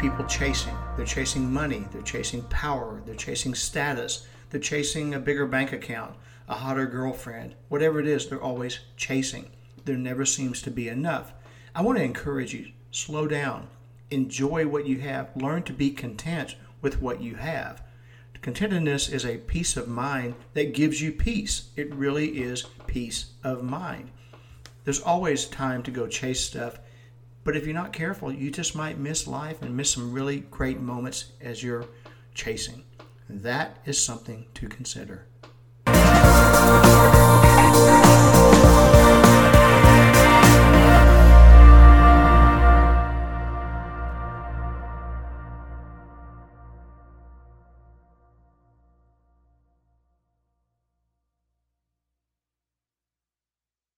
people chasing. They're chasing money, they're chasing power, they're chasing status, they're chasing a bigger bank account, a hotter girlfriend. Whatever it is, they're always chasing. There never seems to be enough. I want to encourage you slow down, enjoy what you have, learn to be content with what you have. Contentedness is a peace of mind that gives you peace. It really is peace of mind. There's always time to go chase stuff but if you're not careful, you just might miss life and miss some really great moments as you're chasing. That is something to consider.